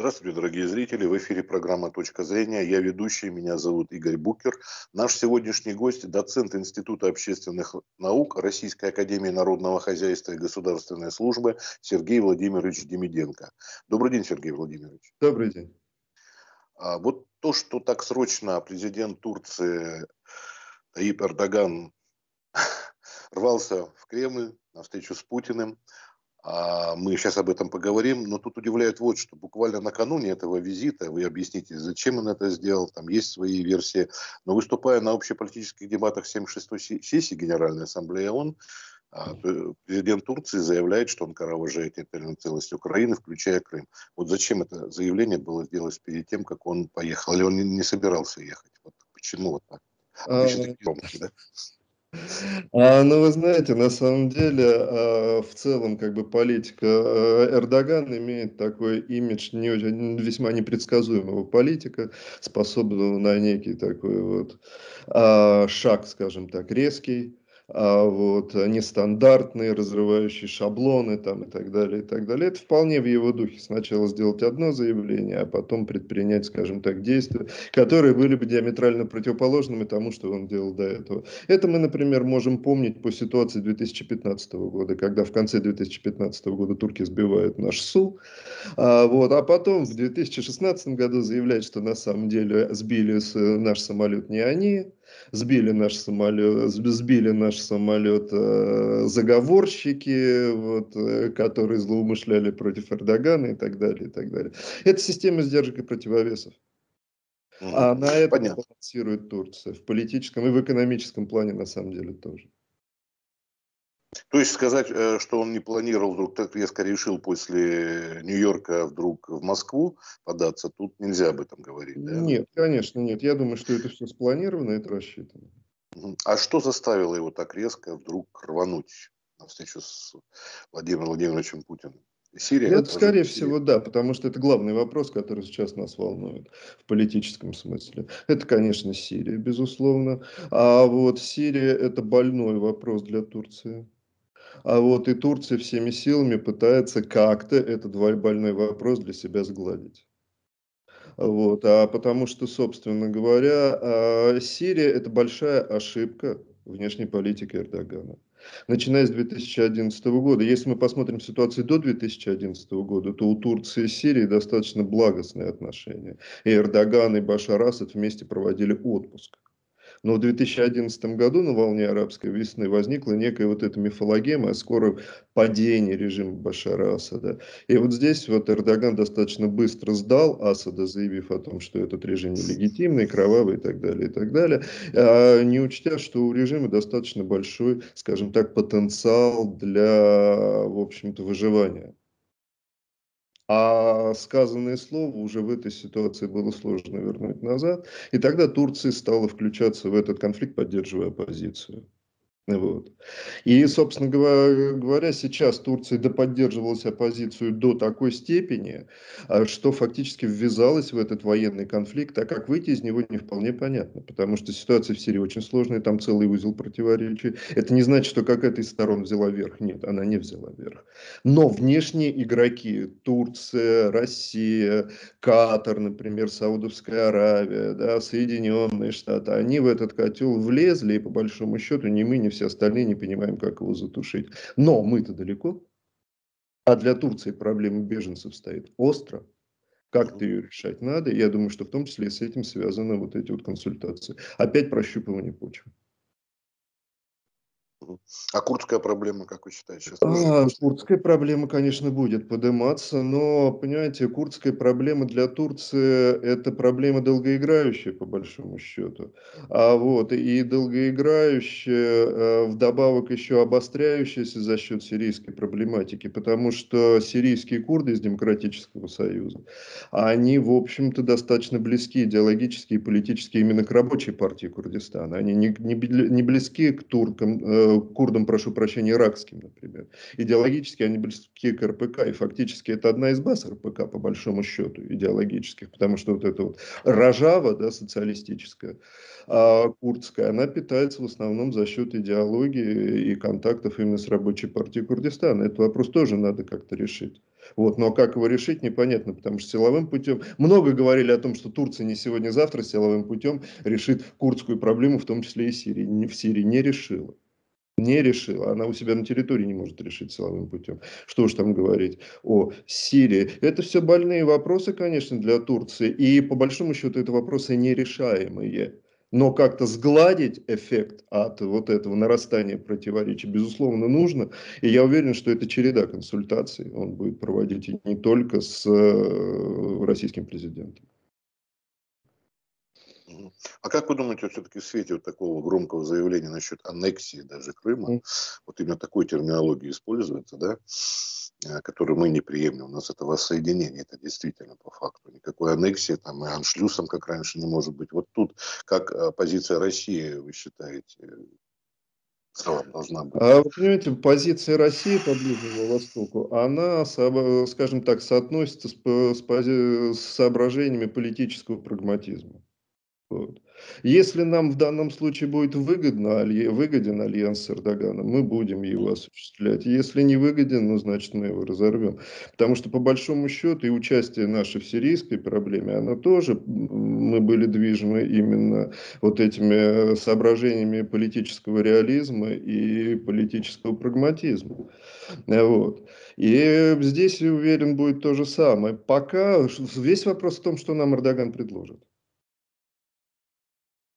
Здравствуйте, дорогие зрители. В эфире программа «Точка зрения». Я ведущий, меня зовут Игорь Букер. Наш сегодняшний гость – доцент Института общественных наук Российской Академии Народного Хозяйства и Государственной Службы Сергей Владимирович Демиденко. Добрый день, Сергей Владимирович. Добрый день. А вот то, что так срочно президент Турции Таип Эрдоган рвался в Кремль на встречу с Путиным – а мы сейчас об этом поговорим, но тут удивляет вот, что буквально накануне этого визита, вы объясните, зачем он это сделал, там есть свои версии, но выступая на общеполитических дебатах 76-й сессии Генеральной Ассамблеи ООН, а, президент Турции заявляет, что он уважает территориальную целость Украины, включая Крым. Вот зачем это заявление было сделать перед тем, как он поехал? Или он не собирался ехать? Вот почему вот так? Обычно такие громкие, да? А, ну, вы знаете, на самом деле, а, в целом, как бы политика а, Эрдоган имеет такой имидж не очень, весьма непредсказуемого политика, способного на некий такой вот а, шаг, скажем так, резкий, вот, нестандартные, разрывающие шаблоны там, и так далее, и так далее. Это вполне в его духе. Сначала сделать одно заявление, а потом предпринять, скажем так, действия, которые были бы диаметрально противоположными тому, что он делал до этого. Это мы, например, можем помнить по ситуации 2015 года, когда в конце 2015 года турки сбивают наш СУ, а, вот, а потом в 2016 году заявляют, что на самом деле сбили наш самолет не они, сбили наш самолет, сбили наш самолет э, заговорщики, вот, э, которые злоумышляли против Эрдогана и так далее, и так далее. Это система сдержек и противовесов. А на это балансирует Турция в политическом и в экономическом плане на самом деле тоже. То есть сказать, э, что он не планировал, вдруг так резко решил после Нью-Йорка вдруг в Москву податься, тут нельзя об этом говорить, да? Нет, конечно, нет. Я думаю, что это все спланировано, это рассчитано. А что заставило его так резко вдруг рвануть на встречу с Владимиром Владимировичем Путиным? Сирия? Это, это скорее Сирия. всего, да, потому что это главный вопрос, который сейчас нас волнует в политическом смысле. Это, конечно, Сирия, безусловно. А вот Сирия – это больной вопрос для Турции. А вот и Турция всеми силами пытается как-то этот больной вопрос для себя сгладить. Вот, а потому что, собственно говоря, а, Сирия – это большая ошибка внешней политики Эрдогана. Начиная с 2011 года, если мы посмотрим ситуацию до 2011 года, то у Турции и Сирии достаточно благостные отношения. И Эрдоган, и Башар Асад вместе проводили отпуск. Но в 2011 году на волне арабской весны возникла некая вот эта мифологема о скором падении режима Башара Асада. И вот здесь вот Эрдоган достаточно быстро сдал Асада, заявив о том, что этот режим нелегитимный, кровавый и так далее, и так далее, а не учтя, что у режима достаточно большой, скажем так, потенциал для, в общем-то, выживания. А сказанное слово уже в этой ситуации было сложно вернуть назад. И тогда Турция стала включаться в этот конфликт, поддерживая оппозицию. Вот. И, собственно говоря, сейчас Турция доподдерживалась оппозицию до такой степени, а, что фактически ввязалась в этот военный конфликт, а как выйти из него не вполне понятно, потому что ситуация в Сирии очень сложная, там целый узел противоречий. Это не значит, что какая-то из сторон взяла верх. Нет, она не взяла верх. Но внешние игроки, Турция, Россия, Катар, например, Саудовская Аравия, да, Соединенные Штаты, они в этот котел влезли, и по большому счету ни мы, ни все остальные не понимаем, как его затушить. Но мы-то далеко. А для Турции проблема беженцев стоит остро. Как-то ее решать надо. Я думаю, что в том числе с этим связаны вот эти вот консультации. Опять прощупывание почвы. А курдская проблема, как вы считаете, сейчас? А, курдская проблема, конечно, будет подниматься, но, понимаете, курдская проблема для Турции – это проблема долгоиграющая, по большому счету. А вот, и долгоиграющая, э, вдобавок еще обостряющаяся за счет сирийской проблематики, потому что сирийские курды из Демократического Союза, они, в общем-то, достаточно близки идеологически и политически именно к рабочей партии Курдистана. Они не, не, не близки к туркам, э, курдам, прошу прощения, иракским, например. Идеологически они близки к РПК, и фактически это одна из баз РПК, по большому счету, идеологических, потому что вот эта вот рожава, да, социалистическая, а курдская, она питается в основном за счет идеологии и контактов именно с рабочей партией Курдистана. Этот вопрос тоже надо как-то решить. Вот, но как его решить, непонятно, потому что силовым путем... Много говорили о том, что Турция не сегодня-завтра силовым путем решит курдскую проблему, в том числе и Сирии. Не, в Сирии не решила. Не решила. Она у себя на территории не может решить силовым путем. Что уж там говорить о Сирии. Это все больные вопросы, конечно, для Турции. И по большому счету это вопросы нерешаемые. Но как-то сгладить эффект от вот этого нарастания противоречий, безусловно, нужно. И я уверен, что это череда консультаций он будет проводить не только с э, российским президентом. А как вы думаете, все-таки в свете вот такого громкого заявления насчет аннексии даже Крыма, mm. вот именно такой терминологии используется, да, э, которую мы не приемлем, у нас это воссоединение, это действительно по факту. Никакой аннексии там и аншлюсом, как раньше, не может быть. Вот тут как э, позиция России, вы считаете, должна быть. А вы понимаете, позиция России по Ближнему Востоку, она, скажем так, соотносится с, с, с соображениями политического прагматизма. Вот. Если нам в данном случае будет выгодно, выгоден альянс с Эрдоганом, мы будем его осуществлять. Если не выгоден, ну, значит, мы его разорвем. Потому что, по большому счету, и участие наше в сирийской проблеме, оно тоже, мы были движимы именно вот этими соображениями политического реализма и политического прагматизма. Вот. И здесь, уверен, будет то же самое. Пока весь вопрос в том, что нам Эрдоган предложит.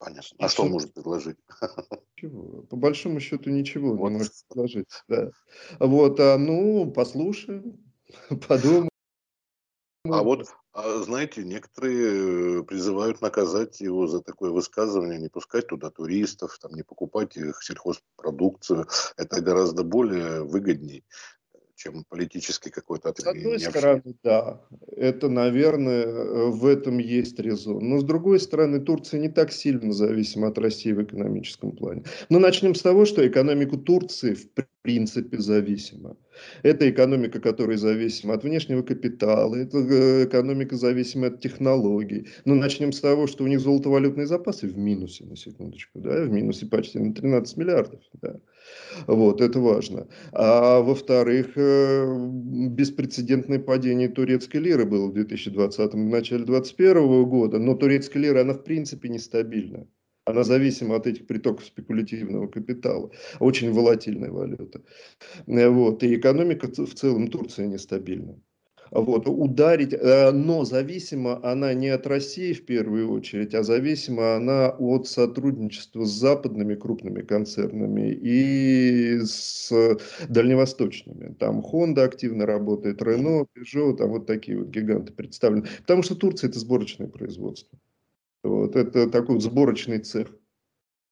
Понятно. А что он может предложить? Ничего. По большому счету ничего вот. не может предложить. Да. Вот, а, ну, послушаем, подумаем. А вот, а, знаете, некоторые э, призывают наказать его за такое высказывание, не пускать туда туристов, там, не покупать их сельхозпродукцию. Это гораздо более выгодней чем политический какой-то ответ. С одной стороны, да, это, наверное, в этом есть резон. Но с другой стороны, Турция не так сильно зависима от России в экономическом плане. Но начнем с того, что экономику Турции в принципе зависима. Это экономика, которая зависима от внешнего капитала, это э, экономика зависима от технологий. Но начнем с того, что у них золотовалютные запасы в минусе, на секундочку, да, в минусе почти на 13 миллиардов. Да. Вот, это важно. А во-вторых, э, беспрецедентное падение турецкой лиры было в 2020 в начале 2021 года, но турецкая лира, она в принципе нестабильна. Она зависима от этих притоков спекулятивного капитала. Очень волатильная валюта. Э, вот. И экономика в целом Турции нестабильна вот, ударить, э, но зависима она не от России в первую очередь, а зависима она от сотрудничества с западными крупными концернами и с дальневосточными. Там Honda активно работает, Renault, Peugeot, там вот такие вот гиганты представлены. Потому что Турция это сборочное производство. Вот, это такой вот сборочный цех.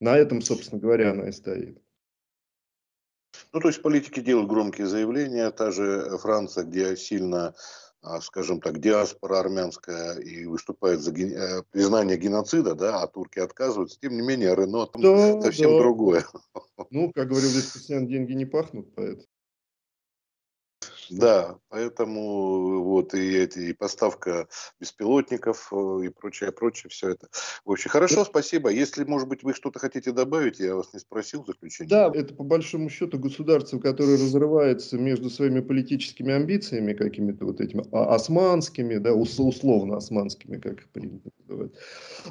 На этом, собственно говоря, она и стоит. Ну, то есть политики делают громкие заявления, та же Франция, где сильно а, скажем так, диаспора армянская и выступает за ген... Э, признание геноцида, да, а турки отказываются. Тем не менее, Рено там да, совсем да. другое. Ну, как говорил Веспасиан, деньги не пахнут, поэтому. Да, поэтому вот и эти и поставка беспилотников э, и прочее, прочее, все это. Очень хорошо, спасибо. Если, может быть, вы что-то хотите добавить, я вас не спросил в заключение. Да, это по большому счету государство, которое разрывается между своими политическими амбициями, какими-то вот этими а, османскими, да, условно османскими, как их принято называть.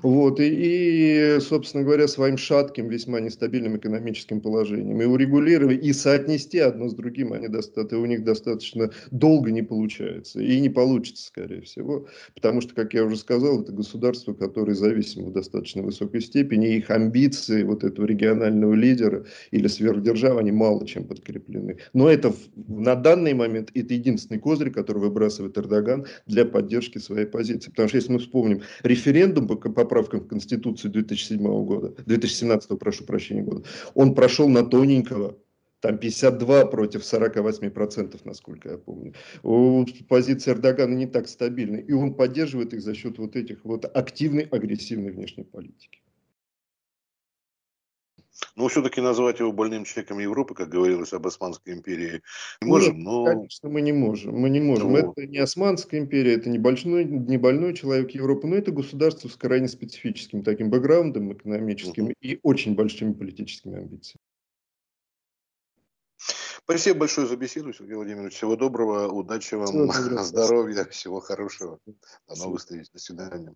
Вот, и, и, собственно говоря, своим шатким, весьма нестабильным экономическим положением. И урегулировать, и соотнести одно с другим, они достаточно, у них достаточно достаточно долго не получается. И не получится, скорее всего. Потому что, как я уже сказал, это государство, которое зависимо в достаточно высокой степени. И их амбиции вот этого регионального лидера или сверхдержавы, они мало чем подкреплены. Но это на данный момент это единственный козырь, который выбрасывает Эрдоган для поддержки своей позиции. Потому что если мы вспомним референдум по поправкам в Конституцию 2007 года, 2017, прошу прощения, года, он прошел на тоненького там 52 против 48 процентов, насколько я помню. У позиции Эрдогана не так стабильна, и он поддерживает их за счет вот этих вот активной, агрессивной внешней политики. Но все-таки назвать его больным человеком Европы, как говорилось об Османской империи, не можем. Нет, но... Конечно, мы не можем. Мы не можем. Ну... Это не Османская империя, это не больной, не больной человек Европы, но это государство с крайне специфическим таким бэкграундом экономическим угу. и очень большими политическими амбициями. Спасибо большое за беседу, Сергей Владимирович. Всего доброго, удачи вам, всего здоровья, всего хорошего. До новых встреч. До свидания.